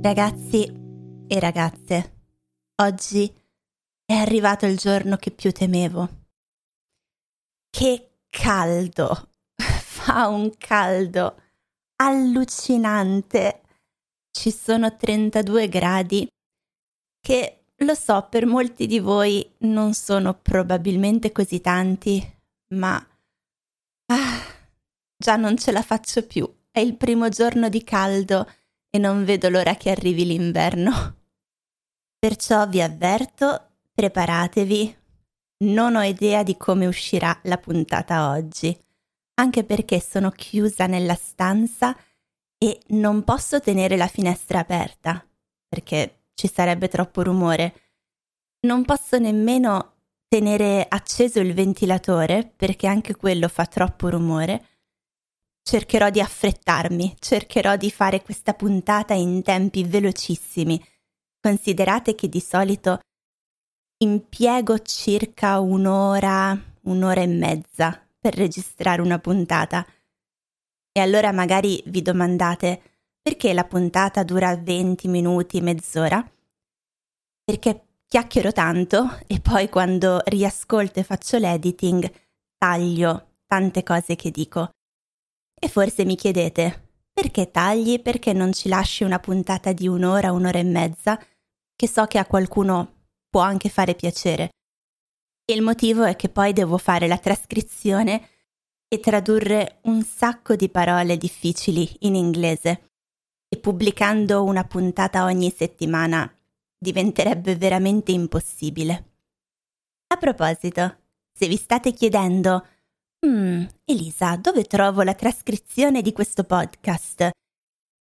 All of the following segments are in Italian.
Ragazzi e ragazze, oggi è arrivato il giorno che più temevo. Che caldo! Fa un caldo allucinante. Ci sono 32 gradi che lo so per molti di voi non sono probabilmente così tanti, ma ah, già non ce la faccio più. È il primo giorno di caldo e non vedo l'ora che arrivi l'inverno. Perciò vi avverto, preparatevi. Non ho idea di come uscirà la puntata oggi, anche perché sono chiusa nella stanza e non posso tenere la finestra aperta, perché ci sarebbe troppo rumore. Non posso nemmeno tenere acceso il ventilatore, perché anche quello fa troppo rumore cercherò di affrettarmi, cercherò di fare questa puntata in tempi velocissimi. Considerate che di solito impiego circa un'ora, un'ora e mezza per registrare una puntata. E allora magari vi domandate perché la puntata dura 20 minuti, mezz'ora? Perché chiacchiero tanto e poi quando riascolto e faccio l'editing taglio tante cose che dico. E forse mi chiedete, perché tagli? Perché non ci lasci una puntata di un'ora, un'ora e mezza, che so che a qualcuno può anche fare piacere. Il motivo è che poi devo fare la trascrizione e tradurre un sacco di parole difficili in inglese. E pubblicando una puntata ogni settimana diventerebbe veramente impossibile. A proposito, se vi state chiedendo Mm, Elisa, dove trovo la trascrizione di questo podcast?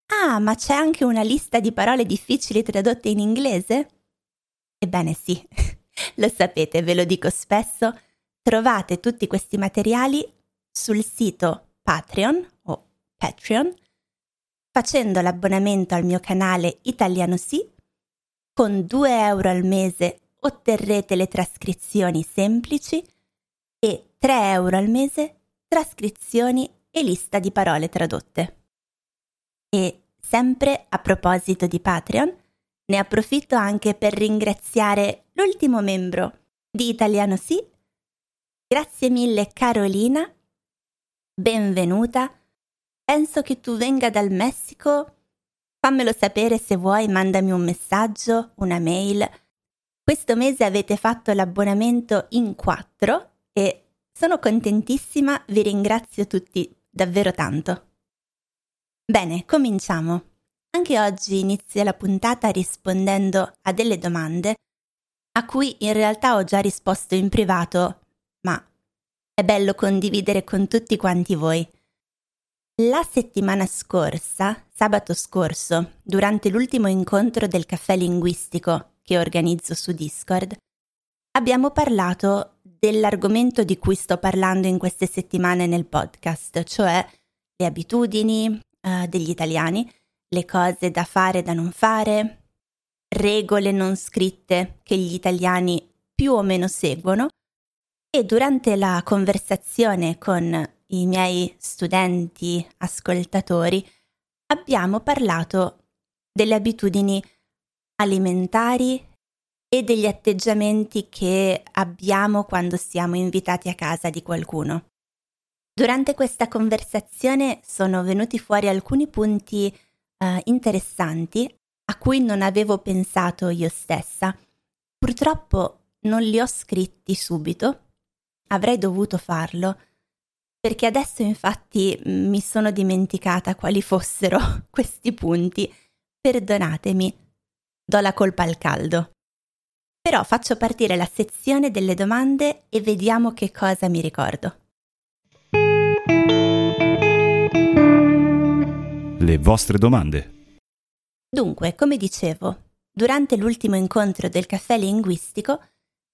Ah, ma c'è anche una lista di parole difficili tradotte in inglese? Ebbene sì, lo sapete, ve lo dico spesso, trovate tutti questi materiali sul sito Patreon o Patreon facendo l'abbonamento al mio canale Italiano Sì. Con 2 euro al mese otterrete le trascrizioni semplici 3 euro al mese, trascrizioni e lista di parole tradotte. E sempre a proposito di Patreon, ne approfitto anche per ringraziare l'ultimo membro di Italiano Sì. Grazie mille Carolina, benvenuta. Penso che tu venga dal Messico. Fammelo sapere se vuoi, mandami un messaggio, una mail. Questo mese avete fatto l'abbonamento in quattro e sono contentissima, vi ringrazio tutti davvero tanto. Bene, cominciamo. Anche oggi inizio la puntata rispondendo a delle domande a cui in realtà ho già risposto in privato, ma è bello condividere con tutti quanti voi. La settimana scorsa, sabato scorso, durante l'ultimo incontro del caffè linguistico che organizzo su Discord, abbiamo parlato dell'argomento di cui sto parlando in queste settimane nel podcast, cioè le abitudini uh, degli italiani, le cose da fare e da non fare, regole non scritte che gli italiani più o meno seguono. E durante la conversazione con i miei studenti ascoltatori abbiamo parlato delle abitudini alimentari e degli atteggiamenti che abbiamo quando siamo invitati a casa di qualcuno. Durante questa conversazione sono venuti fuori alcuni punti uh, interessanti a cui non avevo pensato io stessa. Purtroppo non li ho scritti subito, avrei dovuto farlo, perché adesso infatti mi sono dimenticata quali fossero questi punti. Perdonatemi, do la colpa al caldo. Però faccio partire la sezione delle domande e vediamo che cosa mi ricordo. Le vostre domande. Dunque, come dicevo, durante l'ultimo incontro del caffè linguistico,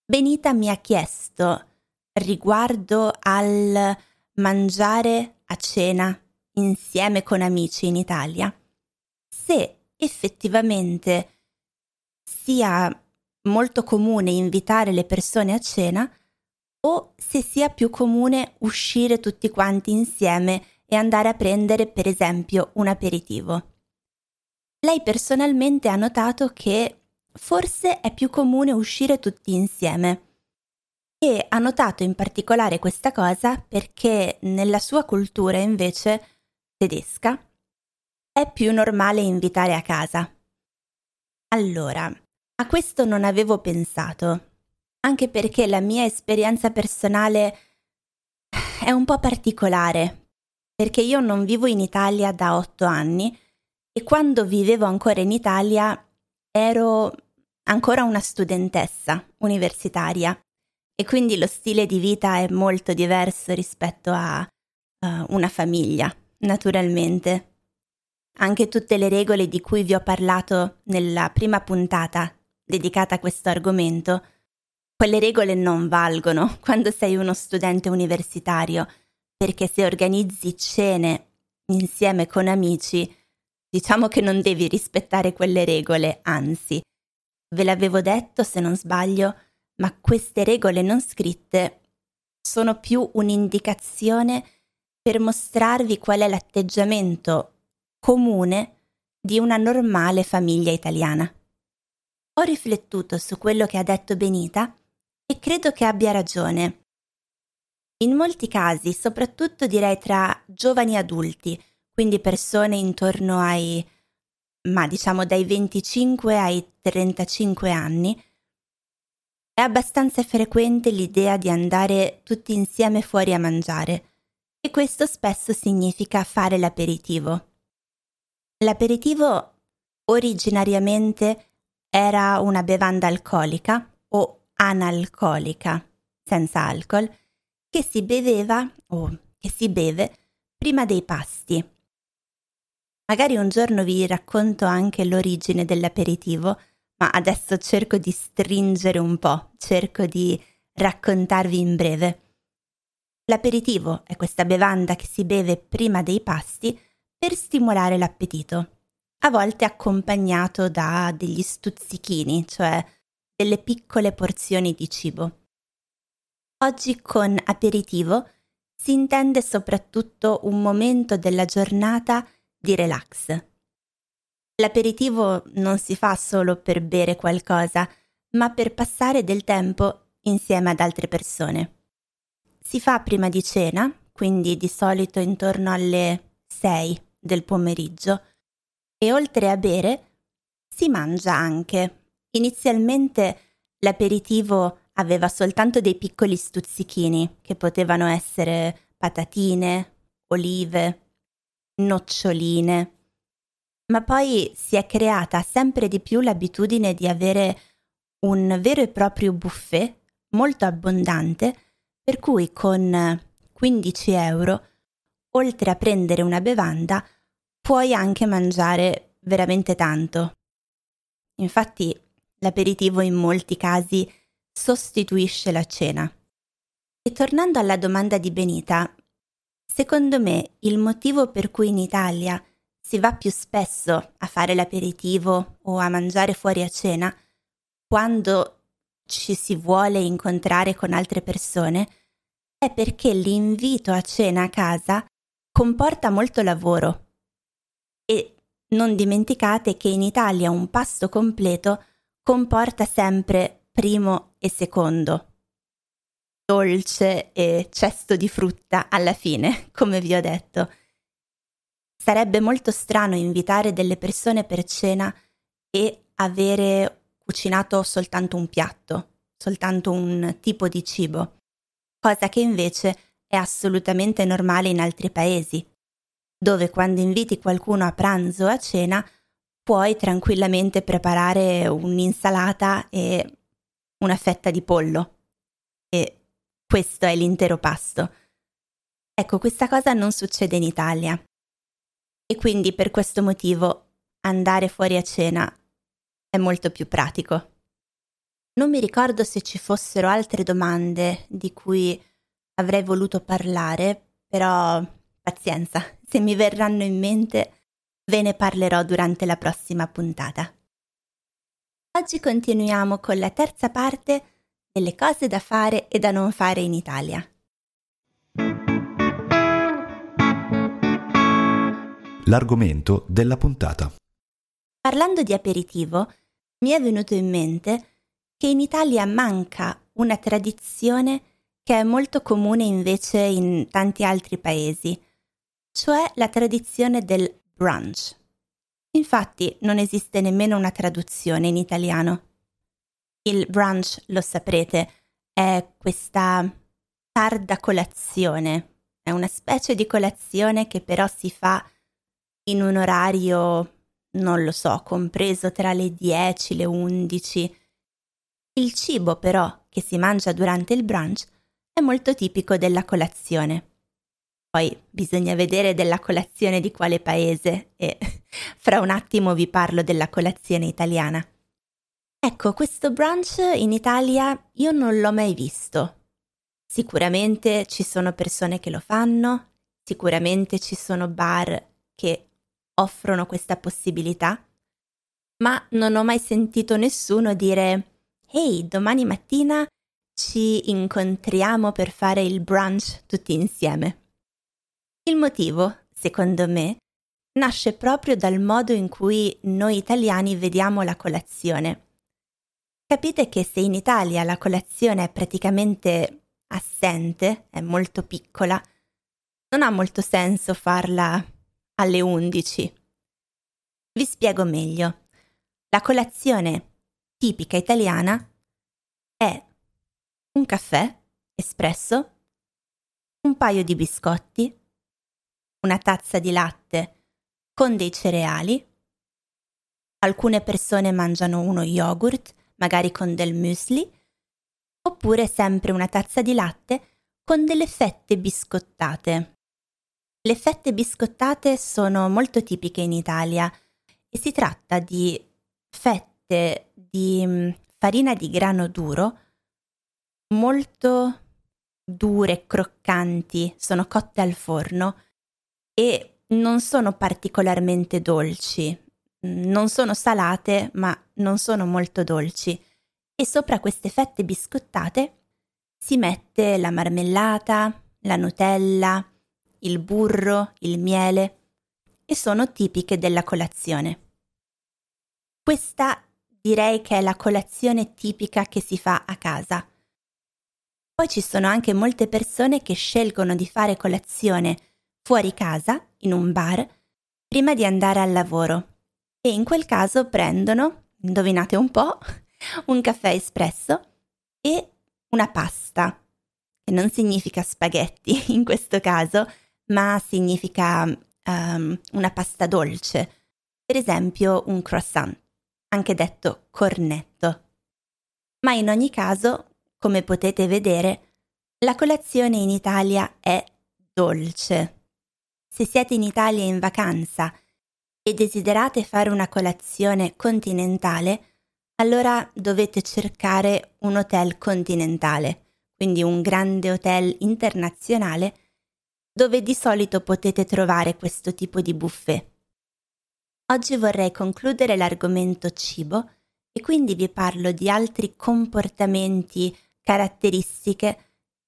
Benita mi ha chiesto riguardo al mangiare a cena insieme con amici in Italia se effettivamente sia molto comune invitare le persone a cena o se sia più comune uscire tutti quanti insieme e andare a prendere per esempio un aperitivo. lei personalmente ha notato che forse è più comune uscire tutti insieme. E ha notato in particolare questa cosa perché nella sua cultura invece tedesca è più normale invitare a casa. Allora, a questo non avevo pensato, anche perché la mia esperienza personale è un po' particolare, perché io non vivo in Italia da otto anni e quando vivevo ancora in Italia ero ancora una studentessa universitaria e quindi lo stile di vita è molto diverso rispetto a uh, una famiglia, naturalmente. Anche tutte le regole di cui vi ho parlato nella prima puntata dedicata a questo argomento, quelle regole non valgono quando sei uno studente universitario, perché se organizzi cene insieme con amici, diciamo che non devi rispettare quelle regole, anzi, ve l'avevo detto se non sbaglio, ma queste regole non scritte sono più un'indicazione per mostrarvi qual è l'atteggiamento comune di una normale famiglia italiana. Ho riflettuto su quello che ha detto Benita e credo che abbia ragione. In molti casi, soprattutto direi tra giovani adulti, quindi persone intorno ai, ma diciamo dai 25 ai 35 anni, è abbastanza frequente l'idea di andare tutti insieme fuori a mangiare e questo spesso significa fare l'aperitivo. L'aperitivo originariamente era una bevanda alcolica o analcolica, senza alcol, che si beveva o che si beve prima dei pasti. Magari un giorno vi racconto anche l'origine dell'aperitivo, ma adesso cerco di stringere un po', cerco di raccontarvi in breve. L'aperitivo è questa bevanda che si beve prima dei pasti per stimolare l'appetito, a volte accompagnato da degli stuzzichini, cioè delle piccole porzioni di cibo. Oggi con aperitivo si intende soprattutto un momento della giornata di relax. L'aperitivo non si fa solo per bere qualcosa, ma per passare del tempo insieme ad altre persone. Si fa prima di cena, quindi di solito intorno alle 6 del pomeriggio e oltre a bere si mangia anche. Inizialmente l'aperitivo aveva soltanto dei piccoli stuzzichini che potevano essere patatine, olive, noccioline, ma poi si è creata sempre di più l'abitudine di avere un vero e proprio buffet molto abbondante, per cui con 15 euro oltre a prendere una bevanda, puoi anche mangiare veramente tanto. Infatti, l'aperitivo in molti casi sostituisce la cena. E tornando alla domanda di Benita, secondo me il motivo per cui in Italia si va più spesso a fare l'aperitivo o a mangiare fuori a cena quando ci si vuole incontrare con altre persone è perché l'invito a cena a casa comporta molto lavoro. E non dimenticate che in Italia un pasto completo comporta sempre primo e secondo. Dolce e cesto di frutta alla fine, come vi ho detto. Sarebbe molto strano invitare delle persone per cena e avere cucinato soltanto un piatto, soltanto un tipo di cibo, cosa che invece è assolutamente normale in altri paesi, dove quando inviti qualcuno a pranzo o a cena puoi tranquillamente preparare un'insalata e una fetta di pollo. E questo è l'intero pasto. Ecco, questa cosa non succede in Italia. E quindi per questo motivo andare fuori a cena è molto più pratico. Non mi ricordo se ci fossero altre domande di cui avrei voluto parlare, però pazienza, se mi verranno in mente ve ne parlerò durante la prossima puntata. Oggi continuiamo con la terza parte delle cose da fare e da non fare in Italia. L'argomento della puntata. Parlando di aperitivo, mi è venuto in mente che in Italia manca una tradizione che è molto comune invece in tanti altri paesi, cioè la tradizione del brunch. Infatti non esiste nemmeno una traduzione in italiano. Il brunch, lo saprete, è questa tarda colazione, è una specie di colazione che però si fa in un orario, non lo so, compreso tra le 10 e le 11. Il cibo però che si mangia durante il brunch è molto tipico della colazione. Poi bisogna vedere della colazione di quale paese e fra un attimo vi parlo della colazione italiana. Ecco, questo brunch in Italia io non l'ho mai visto. Sicuramente ci sono persone che lo fanno, sicuramente ci sono bar che offrono questa possibilità, ma non ho mai sentito nessuno dire Ehi, domani mattina ci incontriamo per fare il brunch tutti insieme. Il motivo, secondo me, nasce proprio dal modo in cui noi italiani vediamo la colazione. Capite che se in Italia la colazione è praticamente assente, è molto piccola, non ha molto senso farla alle 11. Vi spiego meglio. La colazione tipica italiana è un caffè espresso, un paio di biscotti, una tazza di latte con dei cereali. Alcune persone mangiano uno yogurt, magari con del muesli, oppure sempre una tazza di latte con delle fette biscottate. Le fette biscottate sono molto tipiche in Italia e si tratta di fette di mm, farina di grano duro molto dure, croccanti, sono cotte al forno e non sono particolarmente dolci, non sono salate ma non sono molto dolci e sopra queste fette biscottate si mette la marmellata, la Nutella, il burro, il miele e sono tipiche della colazione. Questa direi che è la colazione tipica che si fa a casa. Poi ci sono anche molte persone che scelgono di fare colazione fuori casa, in un bar, prima di andare al lavoro. E in quel caso prendono, indovinate un po', un caffè espresso e una pasta, che non significa spaghetti in questo caso, ma significa um, una pasta dolce, per esempio un croissant, anche detto cornetto. Ma in ogni caso, come potete vedere, la colazione in Italia è dolce. Se siete in Italia in vacanza e desiderate fare una colazione continentale, allora dovete cercare un hotel continentale, quindi un grande hotel internazionale dove di solito potete trovare questo tipo di buffet. Oggi vorrei concludere l'argomento cibo e quindi vi parlo di altri comportamenti, caratteristiche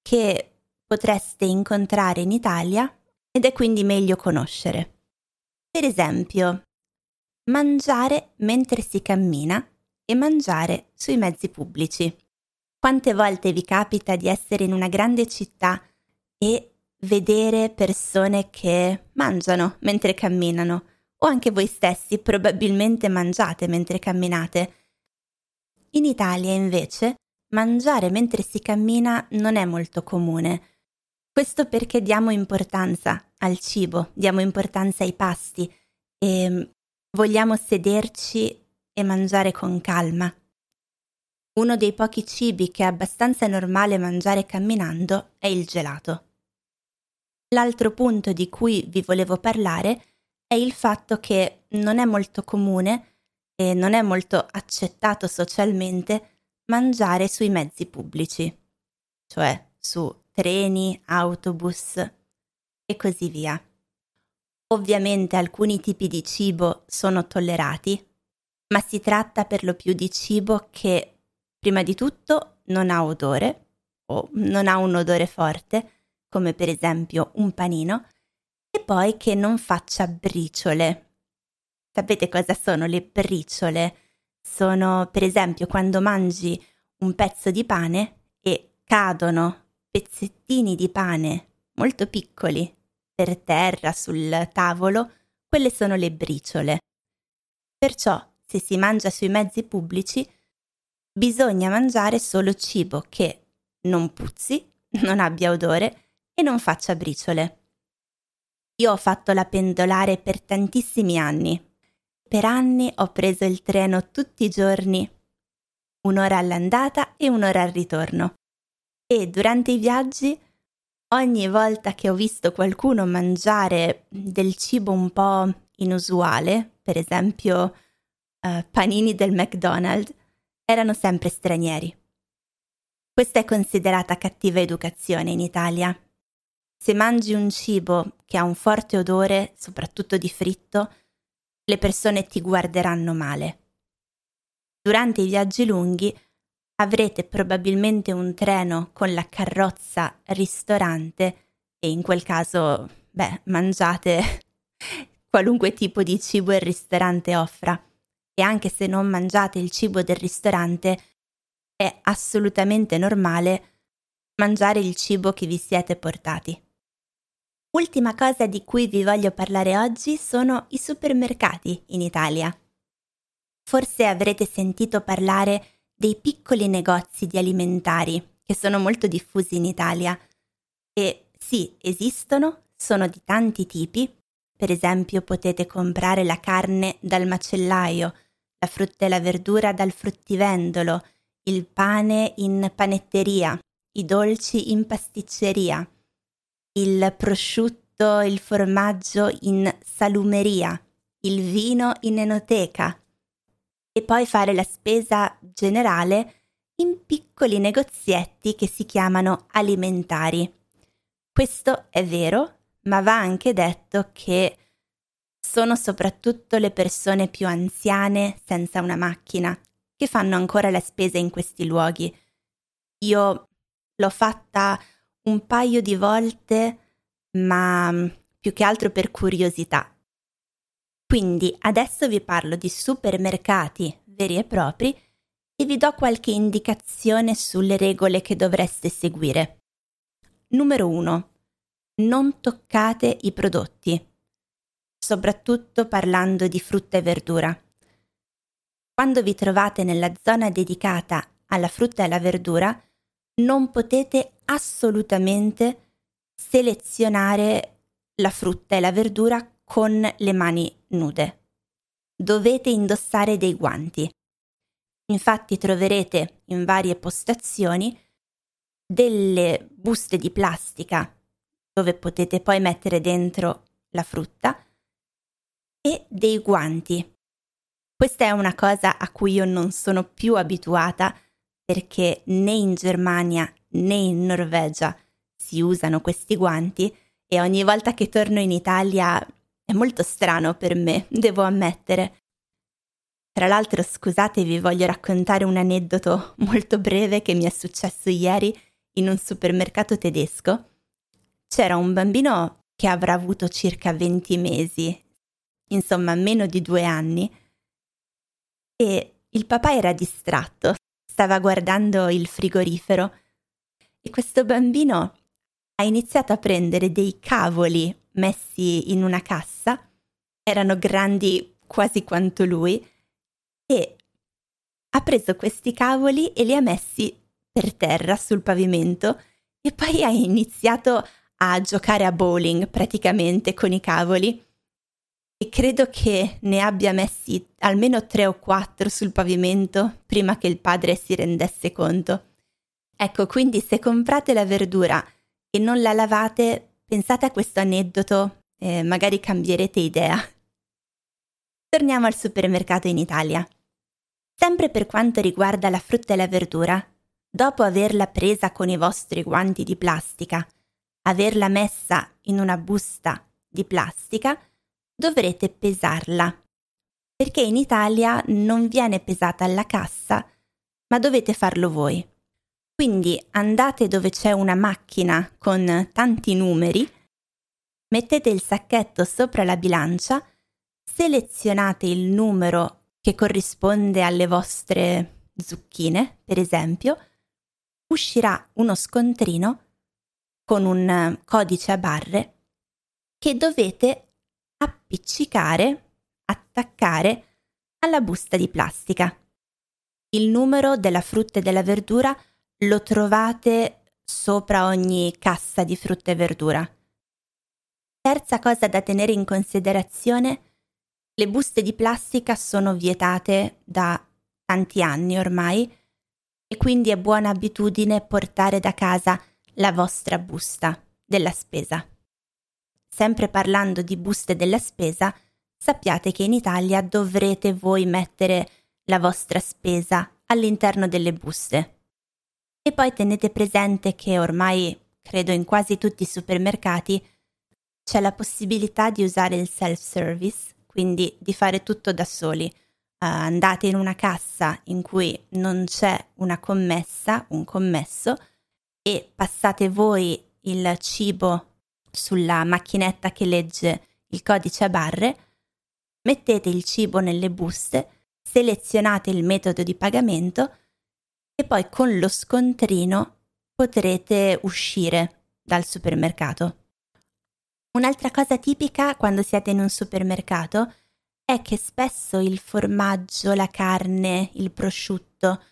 che potreste incontrare in Italia ed è quindi meglio conoscere. Per esempio, mangiare mentre si cammina e mangiare sui mezzi pubblici. Quante volte vi capita di essere in una grande città e vedere persone che mangiano mentre camminano o anche voi stessi probabilmente mangiate mentre camminate? In Italia invece mangiare mentre si cammina non è molto comune. Questo perché diamo importanza al cibo, diamo importanza ai pasti e vogliamo sederci e mangiare con calma. Uno dei pochi cibi che è abbastanza normale mangiare camminando è il gelato. L'altro punto di cui vi volevo parlare è il fatto che non è molto comune e non è molto accettato socialmente mangiare sui mezzi pubblici, cioè su treni, autobus e così via. Ovviamente alcuni tipi di cibo sono tollerati, ma si tratta per lo più di cibo che, prima di tutto, non ha odore o non ha un odore forte, come per esempio un panino, e poi che non faccia briciole. Sapete cosa sono le briciole? Sono, per esempio, quando mangi un pezzo di pane e cadono pezzettini di pane molto piccoli per terra sul tavolo, quelle sono le briciole. Perciò, se si mangia sui mezzi pubblici, bisogna mangiare solo cibo che non puzzi, non abbia odore e non faccia briciole. Io ho fatto la pendolare per tantissimi anni. Per anni ho preso il treno tutti i giorni, un'ora all'andata e un'ora al ritorno. E durante i viaggi, ogni volta che ho visto qualcuno mangiare del cibo un po' inusuale, per esempio uh, panini del McDonald's, erano sempre stranieri. Questa è considerata cattiva educazione in Italia. Se mangi un cibo che ha un forte odore, soprattutto di fritto, le persone ti guarderanno male. Durante i viaggi lunghi avrete probabilmente un treno con la carrozza ristorante e in quel caso, beh, mangiate qualunque tipo di cibo il ristorante offra. E anche se non mangiate il cibo del ristorante, è assolutamente normale mangiare il cibo che vi siete portati. Ultima cosa di cui vi voglio parlare oggi sono i supermercati in Italia. Forse avrete sentito parlare dei piccoli negozi di alimentari che sono molto diffusi in Italia. E sì, esistono, sono di tanti tipi. Per esempio potete comprare la carne dal macellaio, la frutta e la verdura dal fruttivendolo, il pane in panetteria, i dolci in pasticceria, il prosciutto, il formaggio in salumeria, il vino in enoteca e poi fare la spesa generale in piccoli negozietti che si chiamano alimentari. Questo è vero, ma va anche detto che sono soprattutto le persone più anziane senza una macchina che fanno ancora la spesa in questi luoghi. Io l'ho fatta un paio di volte, ma mm, più che altro per curiosità. Quindi adesso vi parlo di supermercati veri e propri e vi do qualche indicazione sulle regole che dovreste seguire. Numero 1. Non toccate i prodotti, soprattutto parlando di frutta e verdura. Quando vi trovate nella zona dedicata alla frutta e alla verdura, non potete assolutamente selezionare la frutta e la verdura con le mani nude. Dovete indossare dei guanti. Infatti troverete in varie postazioni delle buste di plastica dove potete poi mettere dentro la frutta e dei guanti. Questa è una cosa a cui io non sono più abituata perché né in Germania né in Norvegia si usano questi guanti e ogni volta che torno in Italia è molto strano per me, devo ammettere. Tra l'altro, scusate, vi voglio raccontare un aneddoto molto breve che mi è successo ieri in un supermercato tedesco. C'era un bambino che avrà avuto circa 20 mesi, insomma meno di due anni, e il papà era distratto, stava guardando il frigorifero e questo bambino ha iniziato a prendere dei cavoli messi in una cassa, erano grandi quasi quanto lui, e ha preso questi cavoli e li ha messi per terra sul pavimento e poi ha iniziato a giocare a bowling praticamente con i cavoli e credo che ne abbia messi almeno tre o quattro sul pavimento prima che il padre si rendesse conto. Ecco, quindi se comprate la verdura e non la lavate, pensate a questo aneddoto e magari cambierete idea. Torniamo al supermercato in Italia. Sempre per quanto riguarda la frutta e la verdura, dopo averla presa con i vostri guanti di plastica, averla messa in una busta di plastica, dovrete pesarla. Perché in Italia non viene pesata alla cassa, ma dovete farlo voi. Quindi andate dove c'è una macchina con tanti numeri, mettete il sacchetto sopra la bilancia, selezionate il numero che corrisponde alle vostre zucchine, per esempio, uscirà uno scontrino con un codice a barre che dovete appiccicare, attaccare alla busta di plastica. Il numero della frutta e della verdura lo trovate sopra ogni cassa di frutta e verdura. Terza cosa da tenere in considerazione, le buste di plastica sono vietate da tanti anni ormai e quindi è buona abitudine portare da casa la vostra busta della spesa. Sempre parlando di buste della spesa, sappiate che in Italia dovrete voi mettere la vostra spesa all'interno delle buste. E poi tenete presente che ormai, credo in quasi tutti i supermercati, c'è la possibilità di usare il self-service, quindi di fare tutto da soli. Uh, andate in una cassa in cui non c'è una commessa, un commesso, e passate voi il cibo sulla macchinetta che legge il codice a barre, mettete il cibo nelle buste, selezionate il metodo di pagamento e poi con lo scontrino potrete uscire dal supermercato. Un'altra cosa tipica quando siete in un supermercato è che spesso il formaggio, la carne, il prosciutto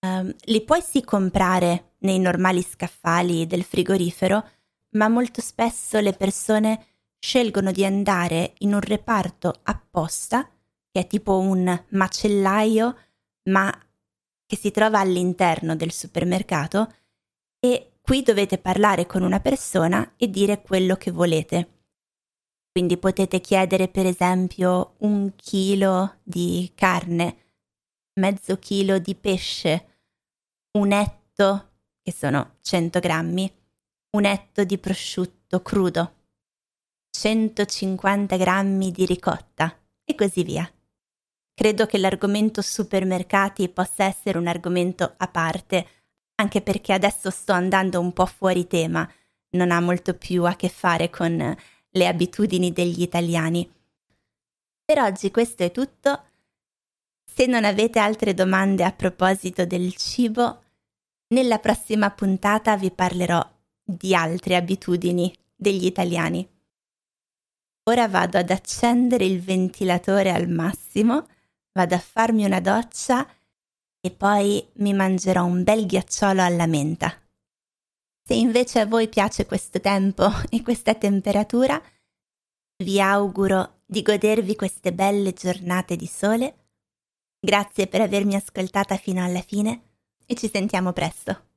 um, li puoi sì comprare nei normali scaffali del frigorifero, ma molto spesso le persone scelgono di andare in un reparto apposta, che è tipo un macellaio, ma che si trova all'interno del supermercato, e qui dovete parlare con una persona e dire quello che volete. Quindi potete chiedere per esempio un chilo di carne, mezzo chilo di pesce, un etto che sono 100 grammi, un etto di prosciutto crudo, 150 grammi di ricotta e così via. Credo che l'argomento supermercati possa essere un argomento a parte, anche perché adesso sto andando un po' fuori tema, non ha molto più a che fare con le abitudini degli italiani. Per oggi questo è tutto. Se non avete altre domande a proposito del cibo, nella prossima puntata vi parlerò di altre abitudini degli italiani. Ora vado ad accendere il ventilatore al massimo, vado a farmi una doccia e poi mi mangerò un bel ghiacciolo alla menta. Se invece a voi piace questo tempo e questa temperatura, vi auguro di godervi queste belle giornate di sole. Grazie per avermi ascoltata fino alla fine e ci sentiamo presto.